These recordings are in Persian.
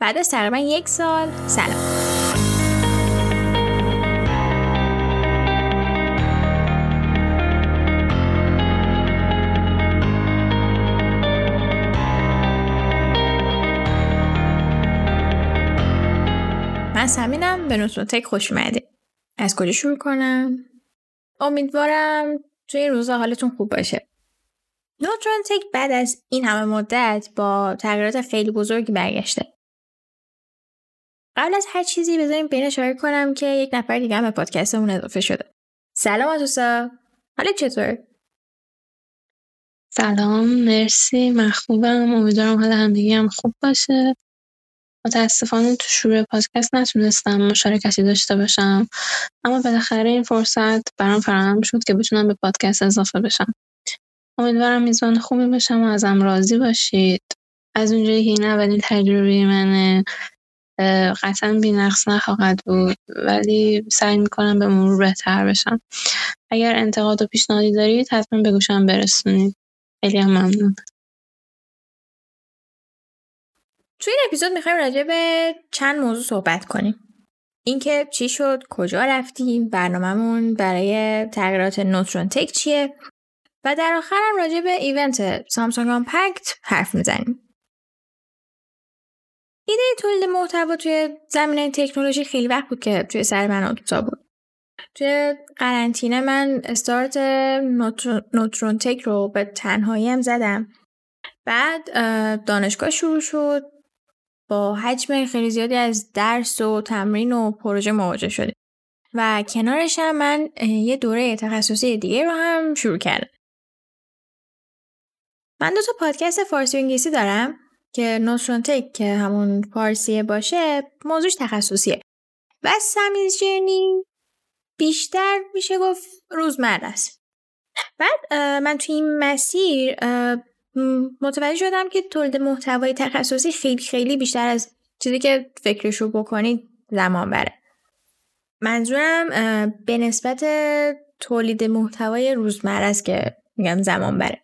بعد از تقریبا یک سال سلام. من سمینم به تک خوش اومده از کجا شروع کنم؟ امیدوارم توی این روزا حالتون خوب باشه. نوترون تک بعد از این همه مدت با تغییرات خیلی بزرگی برگشته. قبل از هر چیزی بذاریم بین اشاره کنم که یک نفر دیگه هم به پادکستمون اضافه شده. سلام آتوسا. حالت چطور؟ سلام مرسی. من خوبم. امیدوارم حال همدیگه هم خوب باشه. متاسفانه تو شروع پادکست نتونستم مشارکتی داشته باشم. اما بالاخره این فرصت برام فراهم شد که بتونم به پادکست اضافه بشم. امیدوارم میزبان خوبی باشم و ازم راضی باشید. از اونجایی که این اولین تجربه منه. قطعا بینقص نخواهد بود. ولی سعی می‌کنم به مرور بهتر بشم اگر انتقاد و پیشنهادی دارید حتما به گوشم برسونید. خیلی هم ممنون. توی این اپیزود می‌خوایم راجع به چند موضوع صحبت کنیم. اینکه چی شد کجا رفتیم برنامهمون برای تغییرات نوترون تک چیه. و در آخرم راجع به ایونت سامسونگ آمپکت حرف می‌زنیم. ایده تولید محتوا توی زمینه تکنولوژی خیلی وقت بود که توی سر من بود توی قرنطینه من استارت نوترون تک رو به تنهایی هم زدم. بعد دانشگاه شروع شد. با حجم خیلی زیادی از درس و تمرین و پروژه مواجه شده و کنارش هم من یه دوره تخصصی دیگه رو هم شروع کردم. من دو تا پادکست فارسی و انگلیسی دارم. که نوترون تک که همون فارسیه باشه موضوعش تخصصیه. و سمیز جرنی بیشتر میشه گفت روزمره است. بعد من توی این مسیر متوجه شدم که تولید محتوای تخصصی خیلی خیلی بیشتر از چیزی که فکرشو بکنید زمان بره. منظورم به نسبت تولید محتوای روزمره است که میگم زمان بره.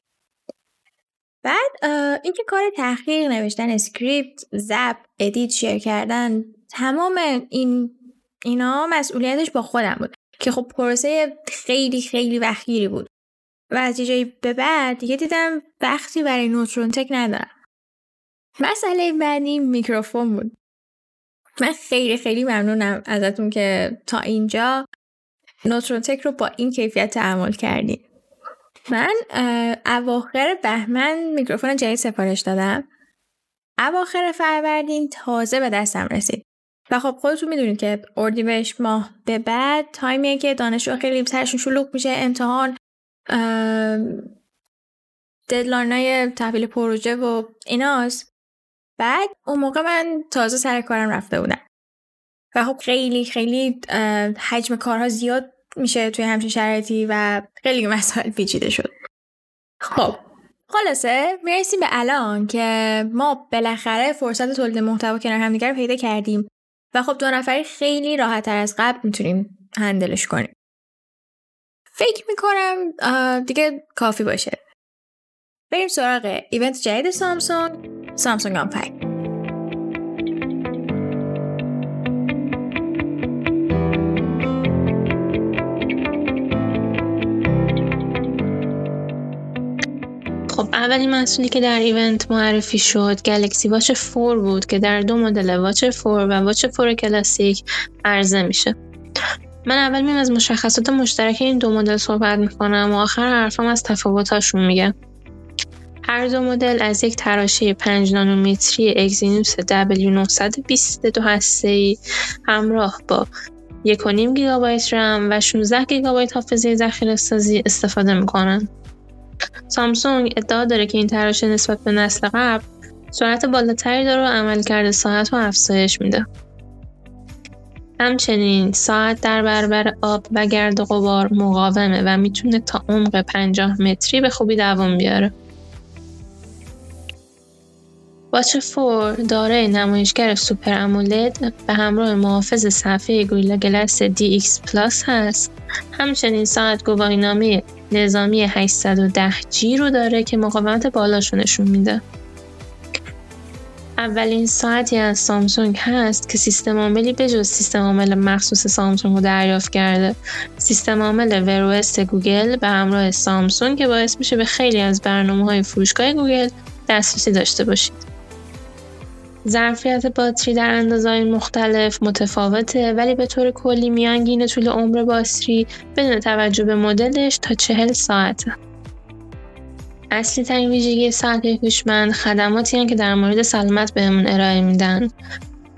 بعد اینکه کار تحقیق نوشتن script ضبط edit share کردن تمام این اینا مسئولیتش با خودم بود. که خب پروسه خیلی خیلی وقتگیری بود. و از جایی به بعد دیگه دیدم وقتی برای Neutron Tech ندارم. مسئله بعدی میکروفون بود. من خیلی خیلی ممنونم ازتون که تا اینجا نوترون تک رو با این کیفیت تحمل کردیم من اواخر بهمن میکروفون جدید سفارش دادم. اواخر فروردین تازه به دستم رسید. و خب خودتون می‌دونید که اردیبهشت ماه به بعد تایمیه که دانشجو خیلی سرشون شلوغ میشه امتحان ددلاین های تحویل پروژه و ایناست. بعد اون موقع من تازه سر کارم رفته بودم. و خب خیلی خیلی حجم کارها زیاد میشه توی همچین شرایطی و خیلی مسائل پیچیده شد. خب خلاصه می‌رسیم به الان که ما بالاخره فرصت تولید محتوا کنار همدیگر پیدا کردیم و خب دو نفری خیلی راحتتر از قبل می‌تونیم هندلش کنیم. فکر می‌کنم دیگه کافی باشه. بریم سراغ event جدید سامسونگ سامسونگ Unpacked اولین محصولی که در event معرفی شد Galaxy Watch 4 بود که در دو مدل Watch 4 و Watch 4 Classic عرضه میشه من اول میم از مشخصات مشترک این دو مدل صحبت می‌کنم و آخر حرفم از تفاوتاشون میگم هر دو مدل از یک تراشه 5 نانومتری Exynos W922 هسته‌ای همراه با 1.5 گیگابایت رم و 16 گیگابایت حافظه ذخیره سازی استفاده می‌کنن. سامسونگ ادعا داره که این تراشه نسبت به نسل قبل سرعت بالاتری داره و عملکرد ساعت رو افزایش میده. همچنین ساعت در برابر آب و گرد و غبار مقاومه و می‌تونه تا عمق 50 متری به خوبی دوام بیاره. Watch Four دارای نمایشگر Super AMOLED به همراه محافظ صفحه Gorilla Glass DX Plus هست. همچنین ساعت گواهینامه نظامی 810G رو داره که مقاومت بالاشو نشون میده. اولین ساعتی از سامسونگ هست که سیستم عاملی به جز سیستم عامل مخصوص سامسونگ رو دریافت کرده سیستم عامل Wear OS گوگل به همراه سامسونگ که باعث میشه به خیلی از برنامه های فروشگاه گوگل دسترسی داشته باشید ظرفیت باتری در اندازه‌های مختلف متفاوته ولی به طور کلی میانگین طول عمر باتری بدون توجه به مدلش تا چهل ساعته اصلی ترین ویژگی ساعت هوشمند خدماتی که در مورد سلامت بهمون ارائه میدن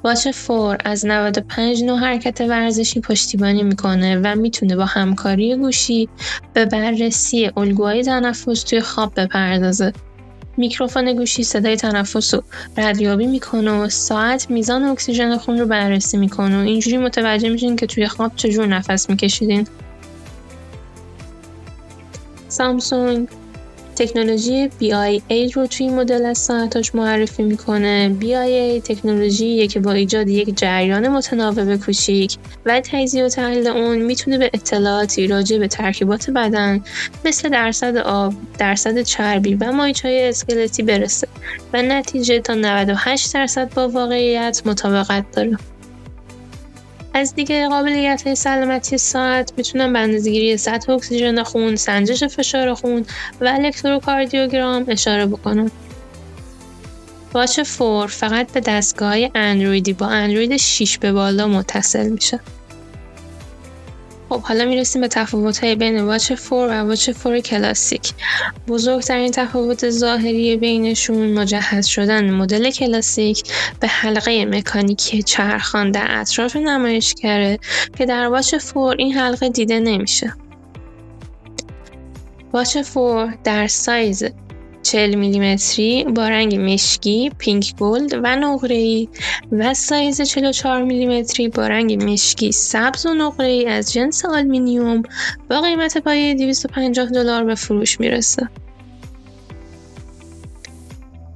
واچ فور از 95 نوع حرکت ورزشی پشتیبانی می‌کنه و می‌تونه با همکاری گوشی به بررسی الگوهای تنفس توی خواب بپردازه. میکروفون گوشی صدای تنفس رو ردیابی می‌کنه و ساعت میزان اکسیژن خون رو بررسی می‌کنه و اینجوری متوجه میشین که توی خواب چجور نفس میکشیدین. سامسونگ تکنولوژی BIA رو توی مدل از ساعتاش معرفی می‌کنه BIA تکنولوژیه که با ایجاد یک جریان متناوب کوچیک و تجزیه و تحلیل اون می‌تونه به اطلاعاتی راجع به ترکیبات بدن مثل درصد آب، درصد چربی و مایچای اسکلتی برسه و نتیجه تا 98 درصد با واقعیت مطابقت داره. از دیگه قابلیت های سلامتی ساعت می‌تونن به اندازه‌گیری سطح اکسیژن خون، سنجش فشار خون و الکتروکاردیوگرام اشاره بکنن. Watch Four فقط به دستگاه اندرویدی با اندروید 6 به بالا متصل میشه. خب حالا می‌رسیم به تفاوت های بین Watch Four و Watch Four Classic بزرگترین تفاوت ظاهری بینشون مجهز شدن مدل کلاسیک به حلقه مکانیکی چرخان در اطراف نمایشگره که در Watch Four این حلقه دیده نمیشه. Watch Four در سایز 40 میلیمتری با رنگ مشکی، pink gold و نقره‌ای و سایز 44 میلیمتری با رنگ مشکی، سبز و نقره‌ای از جنس آلومینیوم با قیمت پایه 250 دلار به فروش می‌رسه.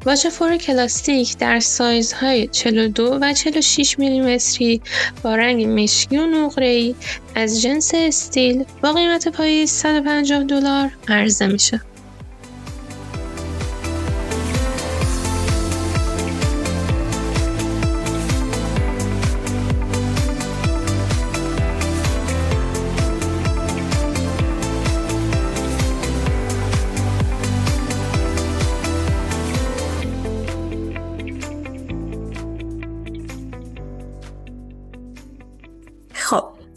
Watch Four Classic در سایزهای 42 و 46 میلیمتری با رنگ مشکی و نقره‌ای از جنس استیل با قیمت پایه 150 دلار عرضه میشه.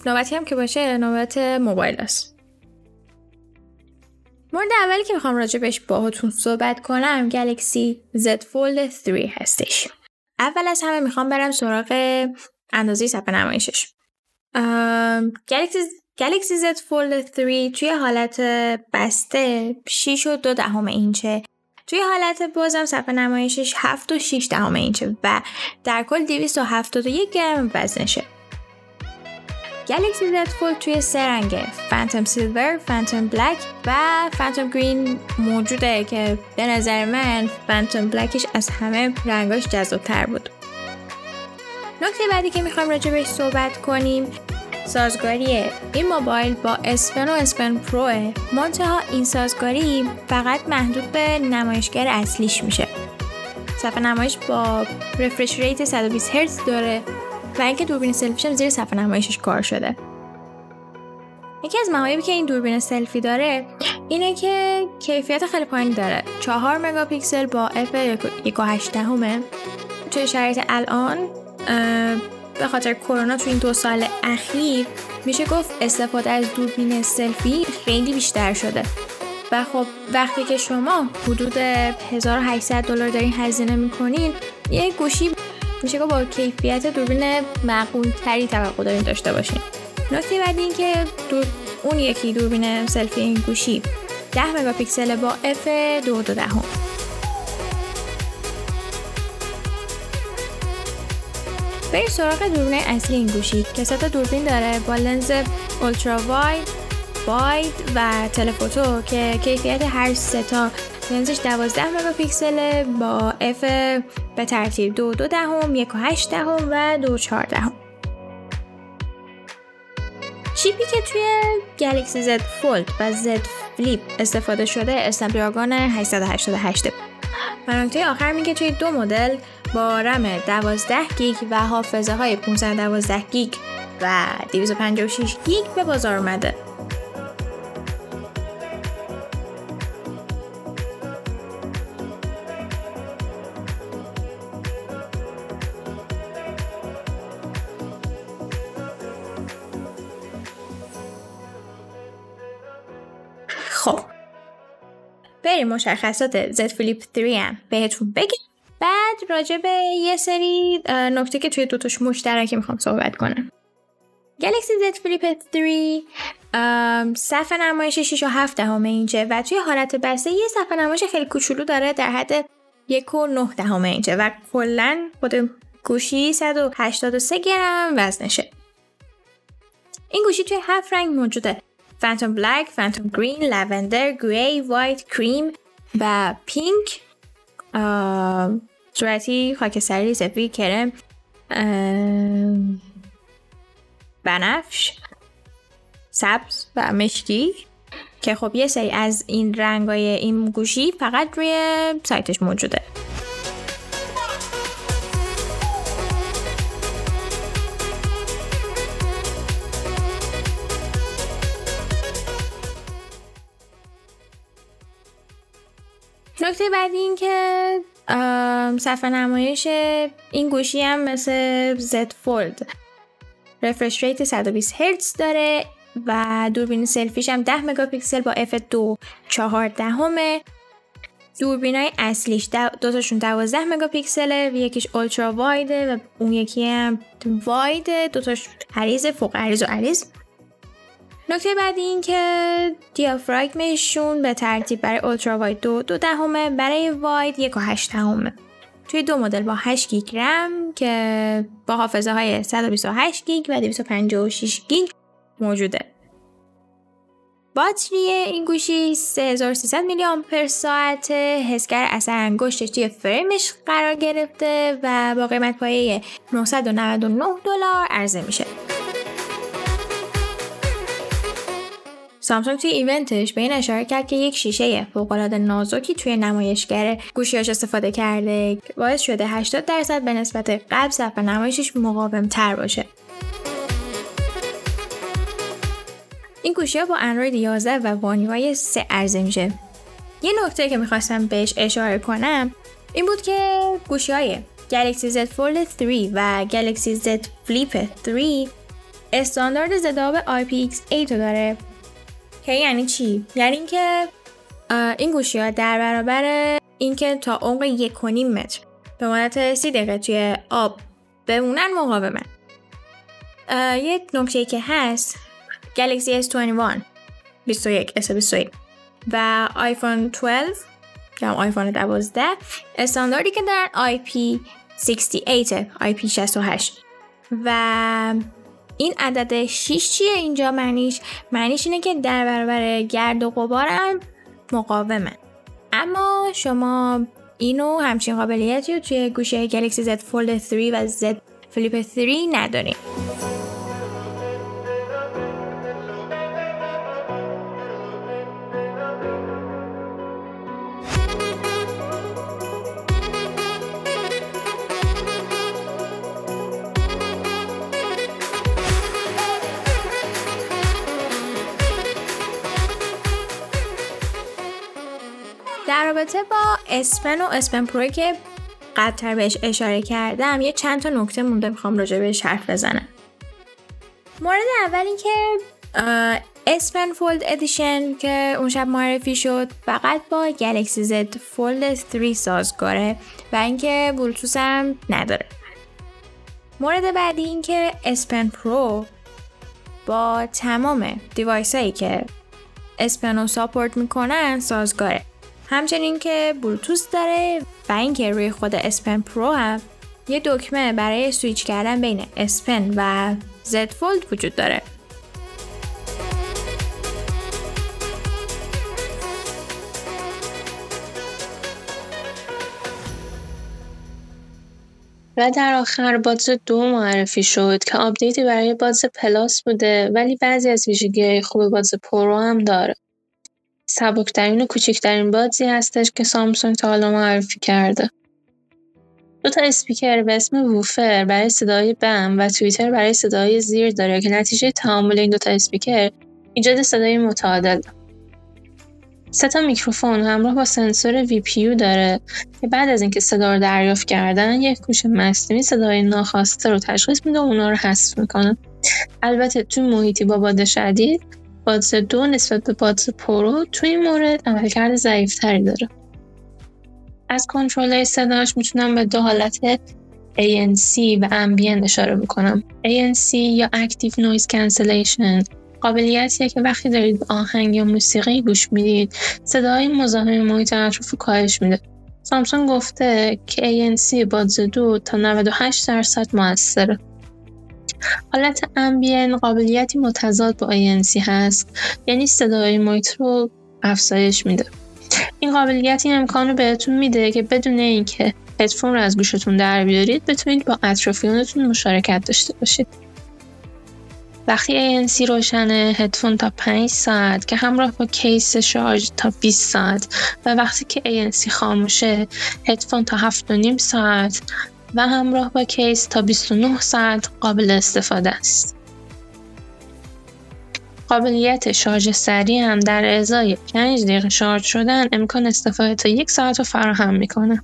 نوبتی هم که باشه نوبت موبایل است. مورد اولی که می‌خوام راجبش باهاتون صحبت کنم گلکسی Z Fold 3 هستش. اول از همه می‌خوام برم سراغ اندازه صفحه نمایشش. گلکسی Z Fold 3 توی حالت بسته 6 و 2 دهم اینچه. توی حالت بازم صفحه نمایشش 7 و 6 دهم اینچه و در کل 271 گرم وزنشه. Galaxy Z Fold توی سه رنگه. Phantom Silver، Phantom Black و Phantom Green موجوده که به نظر من Phantom Black ش از همه رنگاش تر بود. نکته بعدی که می‌خوایم راجع بهش صحبت کنیم سازگاری این موبایل با S Pen و S Pen Pro ه منتها این سازگاری فقط محدود به نمایشگر اصلیش میشه. صفحه نمایش با refresh rate 120 هرتز داره. و اینکه دوربین سلفیش زیر صفحه نمایشش کار شده. یکی از معایبی که این دوربین سلفی داره اینه که کیفیت خیلی پایینی داره. 4 مگاپیکسل با f 1.8 همه توی شرایط الان به خاطر کرونا تو این دو سال اخیر میشه گفت استفاده از دوربین سلفی خیلی بیشتر شده. و خب وقتی که شما حدود 1800 دلار دارین هزینه می‌کنین یه گوشی میشه که با کیفیت دوربین معقول تری توقع دارین داشته باشین نکته بعدی این که دور... اون یکی دوربین سلفی این گوشی 10 مگاپیکسل با اف دو دو دهم. بریم سراغ دوربین اصلی این گوشی که سه دوربین داره با لنز ultra wide wide و telephoto که کیفیت هر سه تا لنزش 12 مگاپیکسل با F به ترتیب. دو دو دهم، یک و هشت دهم و دو چهار دهم. چیپی که توی Galaxy Z Fold و Z Flip استفاده شده Snapdragon 888 و نکته آخر میگه توی دو مدل با رم 12 گیگ و حافظه های 512 گیگ و 256 گیگ به بازار اومده. بریم مشخصات Z Flip 3 هم بهتون بگم. بعد راجع به یه سری نکته که توی دوتاش مشترکه می‌خوام صحبت کنم. گلکسی Z Flip 3 صفحه نمایش 6 و 7 دهم اینچه و توی حالت بسته یه صفحه نمایش خیلی کوچولو داره در حد یک و 9 دهم اینچه و کلا خود گوشی 183 گرم وزنشه. این گوشی توی هفت رنگ موجوده. فانتوم بلک، فانتوم گرین، لوندر، گری، وایت، کریم و پینک صورتی خاکستری سفید کرم بنفش سبز و مشکی. که خب یه سری از این رنگای این گوشی فقط روی سایتش موجوده. نکته بعدی این که صفحه نمایش این گوشی هم مثل Z Fold refresh rate 120 هرتز داره و دوربین سلفیش هم 10 مگاپیکسل با F 2 4 دهمه دوربین های اصلیش دو تاشون 12 مگاپیکسله و یکیش ultra wide ه و اون یکی هم wide ه دو تاش عریض فوق عریض و عریض. نکته بعدی این که دیافراگمشون به ترتیب برای ultra wide دو دو دهمه برای wide یک و هشت دهمه توی دو مدل با 8 گیگ رم که با حافظه های 128 گیگ و 256 گیگ موجوده. باتری این گوشی 3300 میلی آمپر ساعت حسگر اثر انگشتش توی فریمش قرار گرفته و با قیمت پایه 999 دلار عرضه میشه. سامسونگ توی event ش به این اشاره کرد که یک شیشه فوقالعاده نازکی توی نمایشگر گوشیاش استفاده کرده باعث شده 80 درصد به نسبت قبل صفحه نمایشش مقاوم تر باشه. این گوشی ها با اندروید 11 و وانیوای 3 عرضه میشه. یه نکته که می‌خواستم بهش اشاره کنم این بود که گوشی های گلکسی Z Fold 3 و گلکسی Z Flip 3 استاندارد زداب IPX8 رو داره. که یعنی چی؟ یعنی اینکه این گوشی ها در برابر اینکه تا عمق یک و نیم متر به مدت سی دقیقه توی آب بمونن مقاومن. یک نکته که هست گلکسی S21 21 S21 و آیفون 12 یا آیفون 12 استانداردی که در IP68 IP68 و این عدد 6 چیه اینجا؟ معنیش معنیش اینه که در برابر گرد و غبارم مقاومه. اما شما اینو همچین قابلیتی رو توی گوشه گلکسی Z Fold 3 و Z Flip 3 نداریم رابطه با اسپن و اسپن پرو که قبلتر بهش اشاره کردم یه چند تا نکته مونده می‌خوام راجع بهش حرف بزنم. مورد اول این که S Pen Fold Edition که اون شب معرفی شد فقط با Galaxy Z Fold 3 سازگاره و اینکه بلوتوس هم نداره. مورد بعدی این که S Pen Pro با تمام device هایی که S Pen رو support می‌کنن سازگاره. همچنین که بلوتوث داره و اینکه روی خود S Pen Pro هم یه دکمه برای سویچ کردن بین S Pen و Z Fold وجود داره. و در آخر Buds دو معرفی شد که update ی برای Buds Plus بوده ولی بعضی از ویژگی خوب Buds Pro هم داره. سبکترین و کوچکترین Buds ی هستش که سامسونگ تا حالا معرفی کرده. دو تا اسپیکر به اسم woofer برای صدای بم و tweeter برای صدای زیر داره که نتیجه تعامل این دو تا اسپیکر ایجاد صدای متعادل سه تا میکروفون همراه با سنسور VPU داره که بعد از اینکه صدا رو دریافت کردن یک گوش مصنوعی صدای ناخواسته رو تشخیص میده و اونا رو حذف می‌کنه البته توی محیطی با باد شدید بادز دو نسبت به بادز پرو توی این مورد عملکرد ضعیفتری داره. از کنترل صداش می‌تونم به دو حالت ANC و Ambient اشاره بکنم. ANC یا Active Noise Cancellation. قابلیتیه که وقتی دارید آهنگ یا موسیقی گوش می‌دید صدای مزاحم محیط اطراف رو کاهش میده. سامسونگ گفته که ANC بادز دو تا 98 درصد موثره. حالت امبین قابلیتی متضاد با ANC هست. یعنی صدای محیط رو افزایش میده. این قابلیت این امکان رو بهتون میده که بدون اینکه هدفون رو از گوشتون در بیارید بتونید با اطرافیانتون مشارکت داشته باشید. وقتی ANC روشنه هدفون تا 5 ساعت که همراه با کیس شارژ تا 20 ساعت و وقتی که ANC خاموشه هدفون تا 7 ساعت و همراه با case تا 29 ساعت قابل استفاده است. قابلیت شارژ سریع هم در ازای 5 دقیقه شارژ شدن امکان استفاده تا یک ساعت رو فراهم می‌کنه.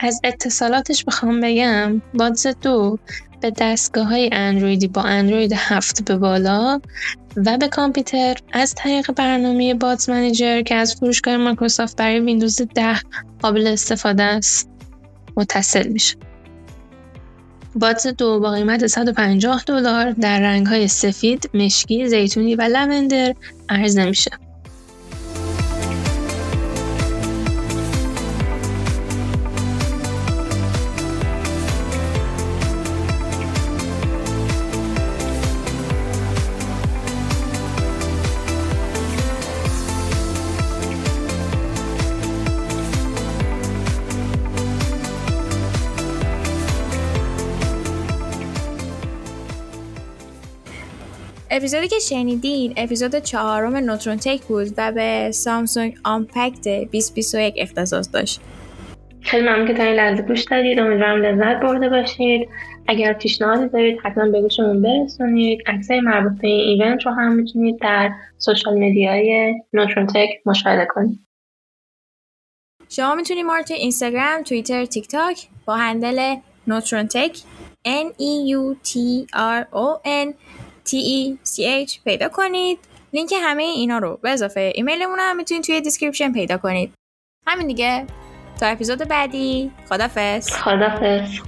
از اتصالاتش بخوام بگم Buds دو به دستگاه های اندرویدی با اندروید هفت به بالا و به کامپیوتر از طریق برنامه Buds Manager که از فروشگاه مایکروسافت برای ویندوز 10 قابل استفاده است متصل میشه. بادز دو با قیمت 150 دلار در رنگ های سفید، مشکی، زیتونی و لوندر عرضه میشه. اپیزودی که شنیدین اپیزود چهارم Neutron Tech بود و به Samsung Unpacked 2021 اختصاص داشت. خیلی ممنون که تا این لحظه گوش دادید. امیدوارم لذت برده باشید. اگر پیشنهادی دارید حتما به گوشمون برسونید. عکسای مربوط به این event رو هم می‌تونید در social media ی Neutron Tech مشاهده کنید. شما می‌تونید ما رو توی اینستاگرام، توییتر، تیک تاک با handle Neutron Tech N E U T R O N T-E-C-H پیدا کنید. لینک همه اینا رو به اضافه ایمیلمون هم می‌تونید توی description پیدا کنید. همین دیگه. تا اپیزود بعدی. خدافز خدافز